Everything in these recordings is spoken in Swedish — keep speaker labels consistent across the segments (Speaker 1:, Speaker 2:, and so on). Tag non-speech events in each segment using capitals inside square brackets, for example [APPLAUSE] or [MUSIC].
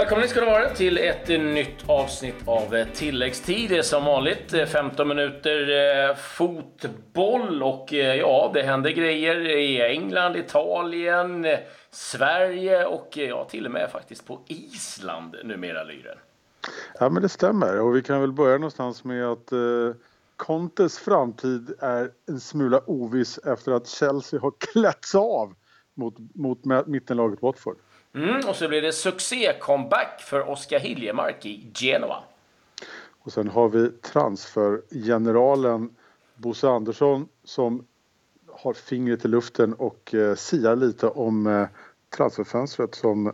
Speaker 1: Välkomna ska du vara till ett nytt avsnitt av eh, tilläggstid. Det är som vanligt eh, 15 minuter eh, fotboll och ja, det händer grejer i England, Italien, Sverige och ja, till och med faktiskt på Island numera, Lyren.
Speaker 2: Ja, men det stämmer och vi kan väl börja någonstans med att eh, Contes framtid är en smula oviss efter att Chelsea har klätts av mot, mot mittenlaget Watford.
Speaker 1: Mm, och så blir det succé-comeback för Oskar Hiljemark i Genoa.
Speaker 2: Och sen har vi transfergeneralen Bosse Andersson som har fingret i luften och eh, siar lite om eh, transferfönstret som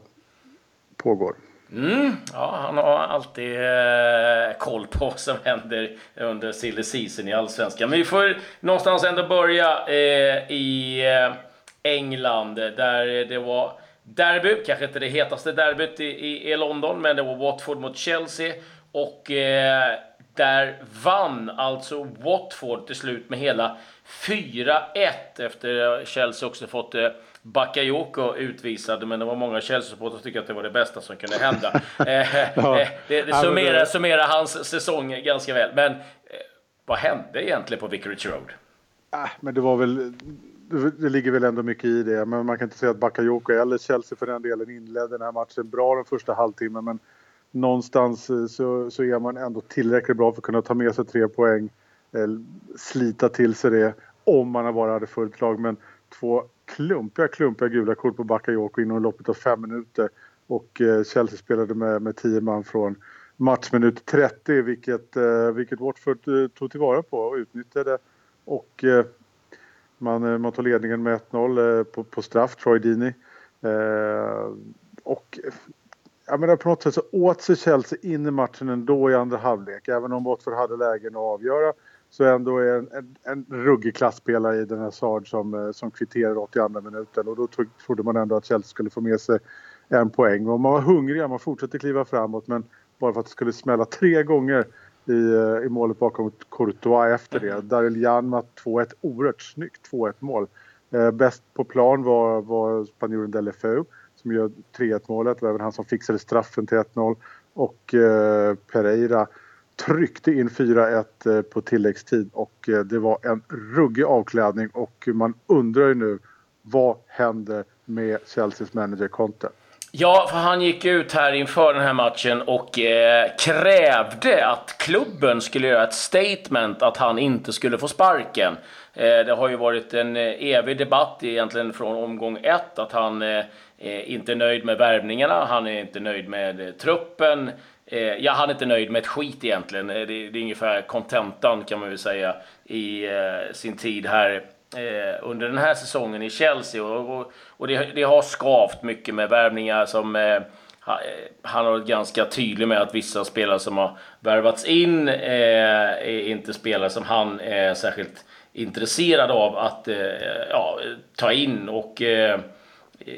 Speaker 2: pågår.
Speaker 1: Mm, ja, han har alltid eh, koll på vad som händer under silly season i Allsvenskan. Men vi får någonstans ändå börja eh, i eh, England där det var derby, kanske inte det hetaste derbyt i, i, i London, men det var Watford mot Chelsea. Och eh, där vann alltså Watford till slut med hela 4-1 efter Chelsea också fått eh, Bakayoko utvisad, men det var många Chelsea-supportrar som tyckte att det var det bästa som kunde hända. [LAUGHS] eh, eh, det det summerar, summerar hans säsong ganska väl. Men eh, vad hände egentligen på Vicarage Road?
Speaker 2: Äh, men det var väl det ligger väl ändå mycket i det. Men man kan inte säga att Bakayoko eller Chelsea för den delen inledde den här matchen bra den första halvtimmen. Men någonstans eh, så, så är man ändå tillräckligt bra för att kunna ta med sig tre poäng. Eh, slita till sig det om man bara hade fullt lag. Men två klumpiga, klumpiga gula kort på Bakayoko inom loppet av fem minuter. Och eh, Chelsea spelade med, med tio man från matchminut 30 vilket, eh, vilket Watford tog tillvara på och utnyttjade. Och man, eh, man tog ledningen med 1-0 eh, på, på straff, Troy Dini. Eh, och eh, jag menar, på något sätt så åt sig Chelsea in i matchen ändå i andra halvlek. Även om Watford hade lägen att avgöra så ändå är en, en, en ruggig klasspelare i den här Sard som, som kvitterar 82 minuten. Och då tog, trodde man ändå att Chelsea skulle få med sig en poäng. Och man var hungrig, man fortsatte kliva framåt men bara för att det skulle smälla tre gånger i, eh, i målet bakom Courtois efter det. Daryl Janma 2-1, oerhört snyggt 2-1 mål. Eh, bäst på plan var, var spanjoren Delefeu som gör 3-1 målet. Det var även han som fixade straffen till 1-0. Och eh, Pereira tryckte in 4-1 eh, på tilläggstid och eh, det var en ruggig avklädning och man undrar ju nu vad händer med Chelseas manager Conte?
Speaker 1: Ja, för han gick ut här inför den här matchen och eh, krävde att klubben skulle göra ett statement att han inte skulle få sparken. Eh, det har ju varit en eh, evig debatt egentligen från omgång ett att han eh, inte är nöjd med värvningarna, han är inte nöjd med eh, truppen. Eh, ja, han är inte nöjd med ett skit egentligen. Eh, det, det är ungefär kontentan kan man väl säga i eh, sin tid här eh, under den här säsongen i Chelsea. Och, och, och det, det, har skavt mycket med värvningar som eh, eh, han har varit ganska tydlig med att vissa spelare som har värvats in eh, är inte spelare som han är särskilt intresserad av att eh, ja, ta in. och eh, eh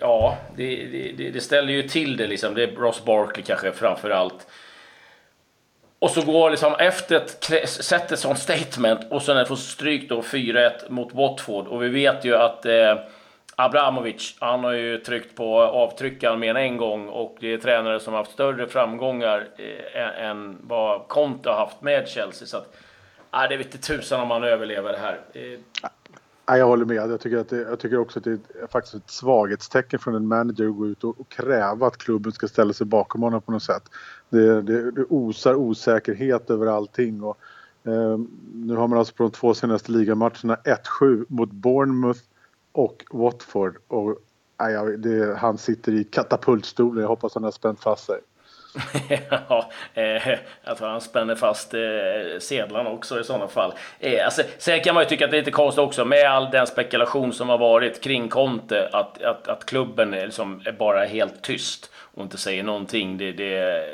Speaker 1: Ja, det, det, det, ställer ju till det liksom. Det är Ross Barkley kanske framförallt. allt. Och så går liksom efter ett, sätter ett sånt statement och sen får stryk då 4-1 mot Watford. Och vi vet ju att eh, Abramovic, han har ju tryckt på avtryckaren mer än en gång och det är tränare som har haft större framgångar eh, än vad Conte har haft med Chelsea. Så att, eh, det vete tusan om han överlever det här. Eh,
Speaker 2: Ja, jag håller med. Jag tycker, att det, jag tycker också att det är faktiskt ett svaghetstecken från en manager att gå ut och, och kräva att klubben ska ställa sig bakom honom på något sätt. Det, det, det osar osäkerhet över allting. Och, eh, nu har man alltså på de två senaste ligamatcherna 1-7 mot Bournemouth och Watford. Och, ja, det, han sitter i katapultstolen. Jag hoppas han har spänt fast sig. [LAUGHS]
Speaker 1: ja, eh, jag tror han spänner fast eh, sedlarna också i sådana fall. Eh, alltså, sen kan man ju tycka att det är lite konstigt också med all den spekulation som har varit kring Conte att, att, att klubben är, liksom, är bara helt tyst och inte säger någonting. Det, det,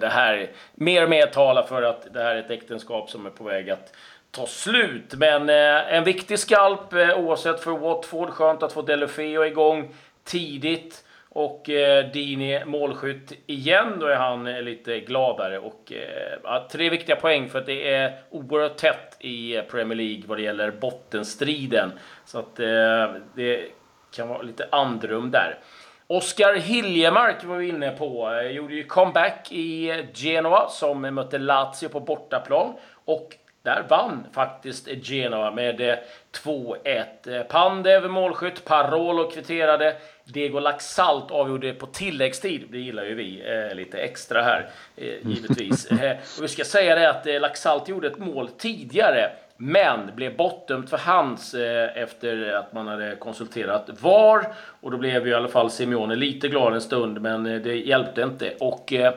Speaker 1: det här, mer och mer talar för att det här är ett äktenskap som är på väg att ta slut. Men eh, en viktig skalp eh, oavsett för Watford. Skönt att få Delofeo igång tidigt. Och eh, Dini eh, målskytt igen, då är han eh, lite gladare. Och, eh, tre viktiga poäng för att det är oerhört tätt i eh, Premier League vad det gäller bottenstriden. Så att eh, det kan vara lite andrum där. Oskar Hiljemark var vi inne på. Gjorde ju comeback i Genoa som mötte Lazio på bortaplan. Och där vann faktiskt Genoa med 2-1. Eh, Pandev målskytt, Parolo kvitterade. Diego Laxalt avgjorde på tilläggstid. Det gillar ju vi eh, lite extra här, eh, givetvis. Eh, och vi ska säga det att eh, Laxalt gjorde ett mål tidigare men blev bortdömt för hands eh, efter att man hade konsulterat VAR. Och då blev ju i alla fall Simeone lite glad en stund, men eh, det hjälpte inte. Och eh,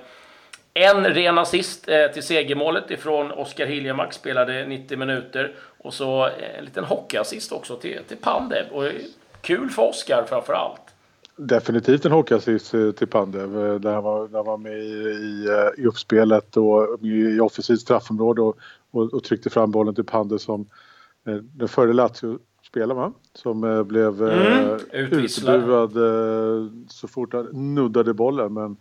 Speaker 1: en ren assist eh, till segermålet ifrån Oskar Hiljemark, spelade 90 minuter. Och så eh, en liten hockeyassist också till, till Pandev. Och kul för Oskar framför allt.
Speaker 2: Definitivt en hockeyassist eh, till Pandev. Där han var, där han var med i, i, i uppspelet och i offensivt straffområde och, och, och, tryckte fram bollen till Pandev som den före Lazio-spelaren? Som blev mm, utbuad så fort han nuddade bollen. Men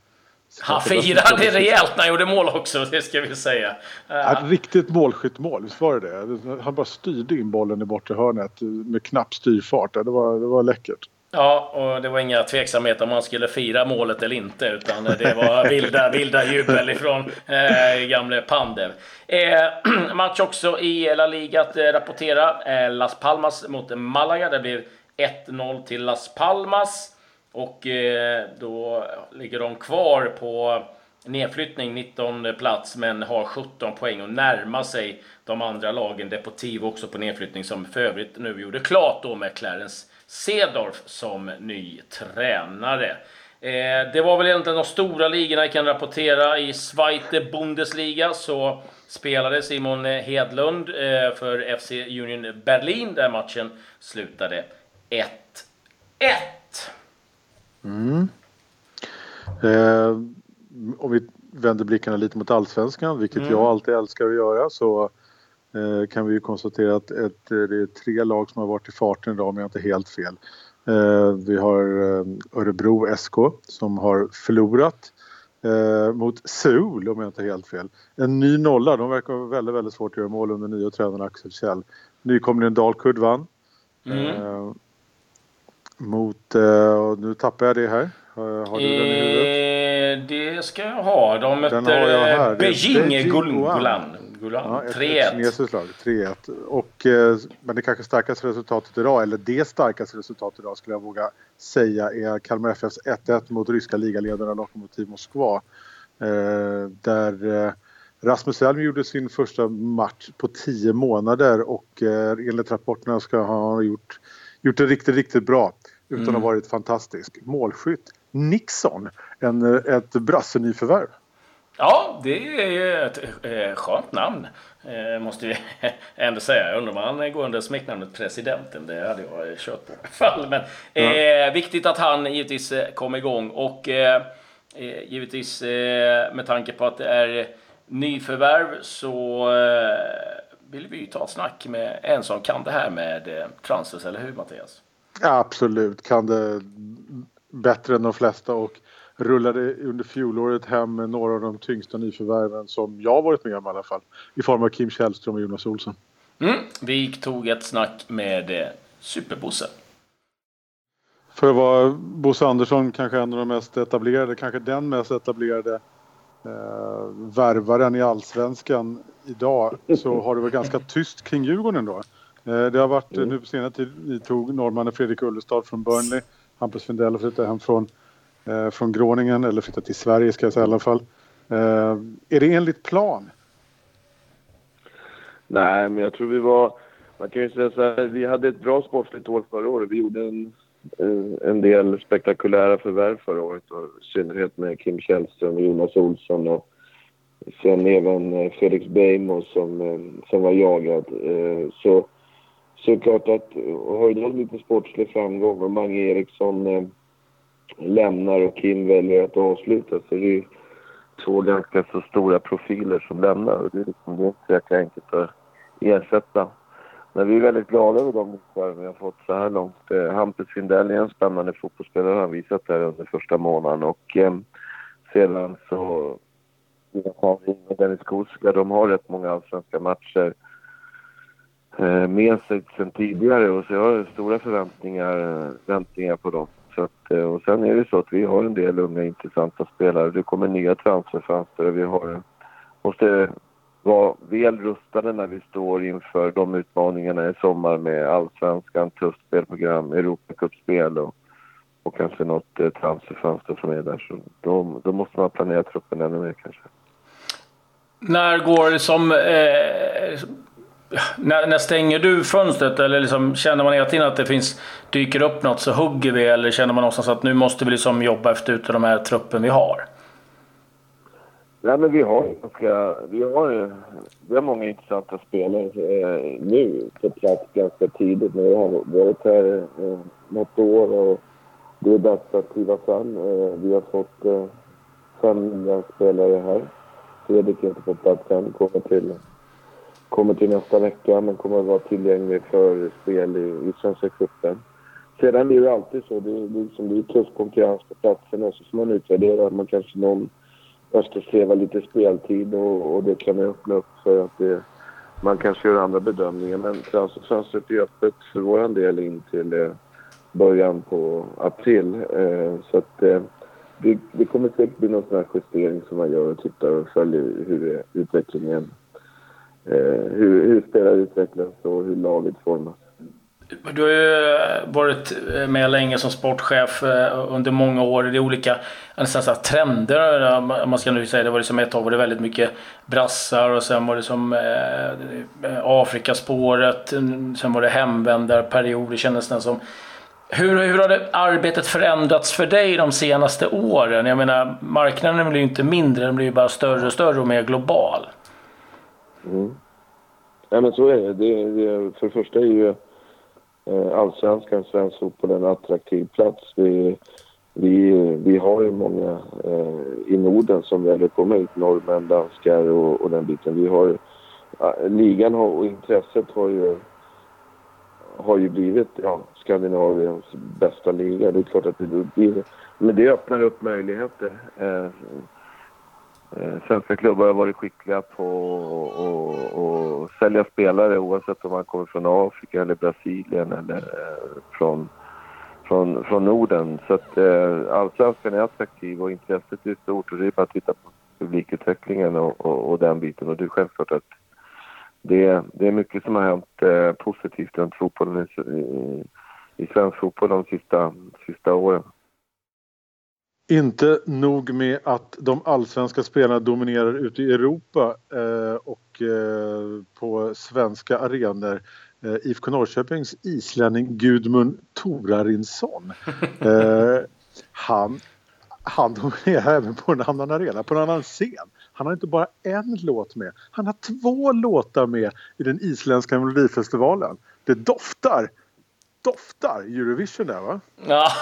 Speaker 1: han firade rejält när han gjorde mål också, det ska vi säga.
Speaker 2: Ett riktigt målskyttmål, visst var det det? Han bara styrde in bollen i bortre hörnet med knapp styrfart. Det var, det var läckert.
Speaker 1: Ja, och det var inga tveksamheter om man skulle fira målet eller inte, utan det var [LAUGHS] vilda, vilda jubel ifrån eh, gamle Pandev. Eh, [CLEARS THROAT] match också i La Liga att eh, rapportera. Eh, Las Palmas mot Malaga. Det blev 1-0 till Las Palmas. Och eh, då ligger de kvar på nedflyttning 19 plats men har 17 poäng och närmar sig de andra lagen. Deportivo också på nedflyttning som för övrigt nu gjorde klart då med Clarence Sedorf som ny tränare. Eh, det var väl egentligen de stora ligorna jag kan rapportera. I Zweite Bundesliga så spelade Simon Hedlund eh, för FC Union Berlin där matchen slutade 1-1.
Speaker 2: Mm. Eh, om vi vänder blickarna lite mot allsvenskan, vilket mm. jag alltid älskar att göra, så eh, kan vi ju konstatera att ett, det är tre lag som har varit i farten idag om jag inte helt fel. Eh, vi har eh, Örebro SK som har förlorat eh, mot Seoul om jag inte helt fel. En ny nolla, de verkar vara väldigt, väldigt svårt att göra mål under nya tränaren Axel Kjell. Nykomlingen Dalkurd vann. Mm. Eh, mot, uh, nu tappar jag det här. Har du den i huvudet?
Speaker 1: Eh, det ska jag ha. De möter Beijing Gulan.
Speaker 2: Ja, 3-1. Kinesiskt lag, 3-1. Och, eh, men det kanske starkaste resultatet idag, eller det starkaste resultatet idag skulle jag våga säga är Kalmar FFs 1-1 mot ryska ligaledarna Lokomotiv Moskva. Eh, där eh, Rasmus Elm gjorde sin första match på 10 månader och eh, enligt rapporterna ska han ha gjort gjort det riktigt, riktigt bra utan mm. att ha varit fantastisk. Målskytt Nixon, en, ett brassenyförvärv.
Speaker 1: Ja, det är ju ett eh, skönt namn. Eh, måste vi [LAUGHS] ändå säga. Jag undrar om han går under smeknamnet presidenten. Det hade jag kört på i alla fall. Men eh, viktigt att han givetvis eh, kom igång. Och eh, eh, givetvis med tanke på att det är nyförvärv så vill vi ju ta ett snack med en som kan det här med eh, transfers, eller hur Mattias?
Speaker 2: Absolut, kan det bättre än de flesta och rullade under fjolåret hem med några av de tyngsta nyförvärven som jag varit med om i alla fall. I form av Kim Källström och Jonas Olsson.
Speaker 1: Mm, vi tog ett snack med eh, Superbosse.
Speaker 2: För att vara Bosse Andersson kanske en av de mest etablerade, kanske den mest etablerade eh, värvaren i allsvenskan idag så har det varit ganska tyst kring Djurgården då. Eh, det har varit mm. nu på senare tid, vi tog norrmannen Fredrik Ullestad från Burnley. Hampus Findell har flyttat hem från, eh, från Groningen, eller flyttat till Sverige ska jag säga i alla fall. Eh, är det enligt plan?
Speaker 3: Nej, men jag tror vi var... Man kan ju säga så här, vi hade ett bra sportsligt år förra året. Vi gjorde en Eh, en del spektakulära förvärv förra året och i synnerhet med Kim Källström och Jonas Olsson och sen även eh, Felix Beijmo som, eh, som var jagad. Så, så det är klart att har du lite sportslig framgång och Mange Eriksson eh, lämnar och Kim väljer att avsluta. Så är det ju två ganska så stora profiler som lämnar. Och det är, liksom, det är inte så jäkla enkelt att ersätta. Men vi är väldigt glada över de vi har fått så här långt. Eh, Hampus Findell är en spännande fotbollsspelare. Har visat där under första månaden. Och eh, sedan så har vi Dennis Koska, de har rätt många allsvenska matcher. Eh, med sig sen tidigare och så jag har stora förväntningar, förväntningar på dem. Så att, eh, och sen är det så att vi har en del unga intressanta spelare. Det kommer nya transferfönster och vi har, måste vara väl rustade när vi står inför de utmaningarna i sommar med allsvenskan, tufft spelprogram, Europacupspel och, och kanske något eh, transferfönster som är där. Så då, då måste man planera truppen ännu mer kanske.
Speaker 1: När går det som... Eh, när, när, stänger du fönstret? Eller liksom, känner man hela tiden att det finns, dyker upp något så hugger vi? Eller känner man någonstans att nu måste vi liksom jobba efter ut de här truppen vi har?
Speaker 3: Nej, men vi har ganska... Vi har, vi har många intressanta spelare eh, nu typ på plats ganska tidigt. Vi har varit här eh, något år och det är dags att kliva fram. Eh, vi har fått eh, fem nya spelare här. Fredrik är inte på plats än. Kommer till, kommer till nästa vecka men kommer att vara tillgänglig för spel i, i Svenska cupen. Sedan är det alltid så. Det är, liksom, det är tuff konkurrens på platsen och så får man utvärdera. Man kanske någon eftersträvar lite speltid och, och det kan man öppna upp för att det, man kanske gör andra bedömningar. Men transferfönstret är öppet för vår del in till eh, början på april. Eh, så att eh, det, det kommer säkert bli någon sån här justering som man gör och tittar och följer hur eh, utvecklingen, Eh, hur, hur spelare utvecklas och hur laget formas.
Speaker 1: Du har ju eh, varit eh, med länge som sportchef under många år. Det är olika nästan så trender. Man ska nu säga det var liksom ett tag var det väldigt mycket brassar och sen var det som eh, Afrikaspåret. Sen var det hemvändarperiod. Det kändes nästan som hur, hur har det, arbetet förändrats för dig de senaste åren? Jag menar, marknaden blir ju inte mindre, den blir ju bara större och större och mer global.
Speaker 3: Mm. Ja, men så är det. det, det för det första är ju eh, allsvenskan, svensk fotboll, en attraktiv plats. Vi, vi, vi har ju många eh, i Norden som väljer att komma hit, norrmän, danskar och, och den biten. Vi har, eh, ligan har, och intresset har ju har ju blivit ja, Skandinaviens bästa liga. Det är klart att det blir... Men det öppnar upp möjligheter. Eh, Eh, svenska klubbar har varit skickliga på att sälja spelare oavsett om man kommer från Afrika eller Brasilien eller eh, från, från, från Norden. Så att eh, allsvenskan är attraktiv och intresset är stort och det är bara att titta på publikutvecklingen och, och, och den biten. Och det är självklart att det, det är mycket som har hänt eh, positivt runt fotbollen i, i, i svensk fotboll de sista, sista åren.
Speaker 2: Inte nog med att de allsvenska spelarna dominerar ute i Europa eh, och eh, på svenska arenor. Eh, IFK Norrköpings islänning Gudmund Torarinsson. [LAUGHS] Eh, han, han dominerar även på en annan arena, på en annan scen. Han har inte bara en låt med, han har två låtar med i den isländska melodifestivalen. Det doftar doftar Eurovision där va?
Speaker 1: Ja,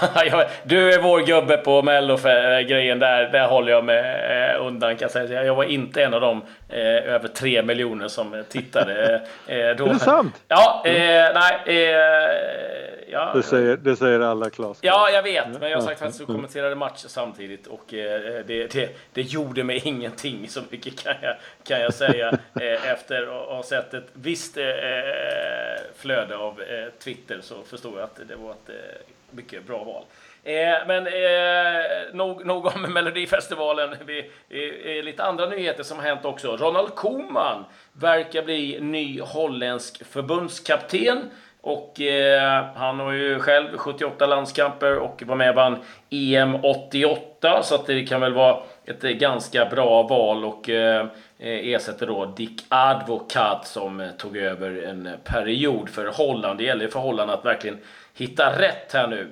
Speaker 1: [LAUGHS] du är vår gubbe på mello-grejen där. Där håller jag mig eh, undan kan jag säga. Jag var inte en av de eh, över tre miljoner som tittade.
Speaker 2: Eh, då. Är det sant?
Speaker 1: Ja, eh, nej. Eh, ja.
Speaker 2: Det, säger, det säger alla Klas.
Speaker 1: Ja, jag vet. Men jag har sagt faktiskt att kommenterade matcher samtidigt och eh, det, det, det gjorde mig ingenting. Så mycket kan jag, kan jag säga efter att ha sett ett visst flöde av Twitter. Så förstod jag att det var ett eh, mycket bra val. Eh, men eh, nog, nog om [LAUGHS] Melodifestivalen. Vi, eh, lite andra nyheter som har hänt också. Ronald Koeman verkar bli ny holländsk förbundskapten. Och eh, han har ju själv 78 landskamper och var med och vann EM 88. Så att det kan väl vara ett eh, ganska bra val. Och Eh, Eh, ersätter då Dick Advokat som eh, tog över en eh, period för Holland. Det gäller för Holland att verkligen hitta rätt här nu.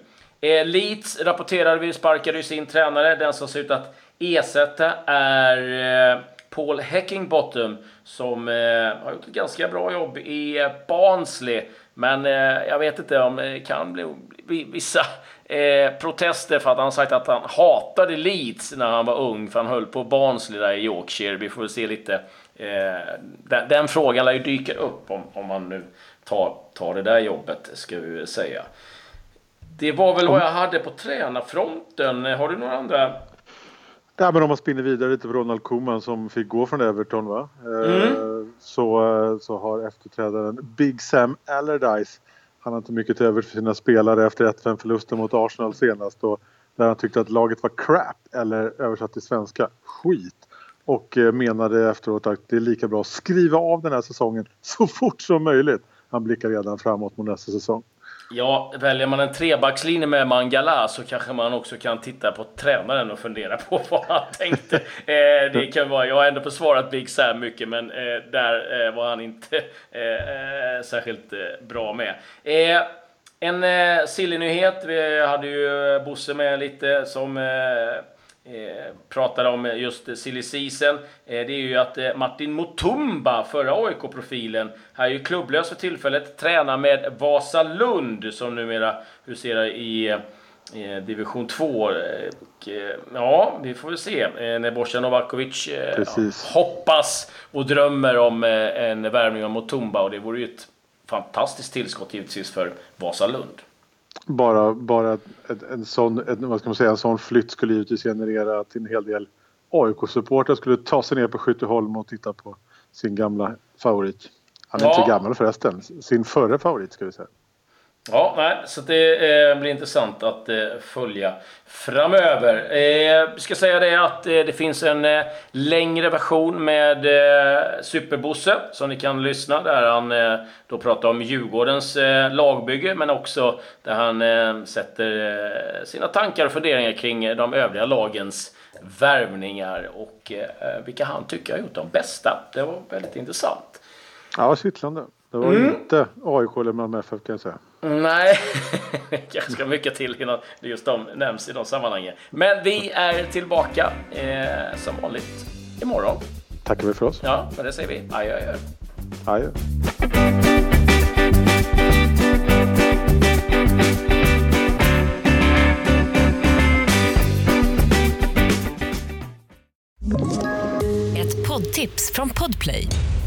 Speaker 1: Leeds rapporterade vi sparkade ju sin tränare. Den som ser ut att ersätta är Paul Heckingbottom som har gjort ett ganska bra jobb i Barnsley. Men jag vet inte om det kan bli vissa eh, protester för att han sagt att han hatade Leeds när han var ung för han höll på Barnsley där i Yorkshire. Vi får väl se lite. Eh, den, den, frågan lär ju dyka upp om, om man nu tar, tar det där jobbet, ska vi säga. Det var väl vad jag hade på tränarfronten. Har du några andra
Speaker 2: Ja, men om man spinner vidare lite på Ronald Koeman som fick gå från Everton va? Eh, mm. Så, så har efterträdaren Big Sam Allardyce han har inte mycket till över för sina spelare efter 1-5 förlusten mot Arsenal senast. Och där han tyckte att laget var crap, eller översatt till svenska, skit. Och eh, menade efteråt att det är lika bra att skriva av den här säsongen [LAUGHS] så fort som möjligt. Han blickar redan framåt mot nästa säsong.
Speaker 1: Ja, väljer man en trebackslinje med Mangala så kanske man också kan titta på tränaren och fundera på [LAUGHS] vad han tänkte. Eh, det kan vara, jag har ändå försvarat Big Sam mycket, men eh, där eh, var han inte eh, eh särskilt eh, bra med. Eh, en eh, silly nyhet. Vi hade ju Bosse med lite som eh, Eh, pratade om just silly season. Eh, det är ju att eh, Martin Mutumba, förra AIK-profilen, är ju klubblös för tillfället. Tränar med Vasalund som numera huserar i division 2. Ja, vi får väl se när Bojan Novakovic hoppas och drömmer om en värvning av Mutumba och det vore ju ett fantastiskt tillskott givetvis för Vasalund
Speaker 2: bara, bara ett, en, sån, ett, vad ska man säga, en sån flytt skulle givetvis generera att en hel del AIK-supportrar skulle ta sig ner på Skytteholm och titta på sin gamla favorit. Han är ja. inte så gammal förresten. Sin förre favorit ska vi säga.
Speaker 1: Ja, nej, så det eh, blir intressant att eh, följa framöver. Eh, vi ska säga det att eh, det finns en eh, längre version med eh, Superbosse som ni kan lyssna där han eh, då pratar om Djurgårdens lagbygge men också där han sätter sina tankar och funderingar kring de övriga lagens värvningar och vilka han tycker har gjort de bästa. Det var väldigt intressant.
Speaker 2: Ja, kittlande. Det var mm. inte AIK eller Malmö FF kan jag säga.
Speaker 1: Nej, [LAUGHS] ganska mycket till innan just de nämns i de sammanhangen. Men vi är tillbaka eh, som vanligt imorgon.
Speaker 2: Tackar vi för oss.
Speaker 1: Ja, men det säger vi. Adjö, adjö.
Speaker 2: Adjö.
Speaker 4: Ett poddtips från Podplay.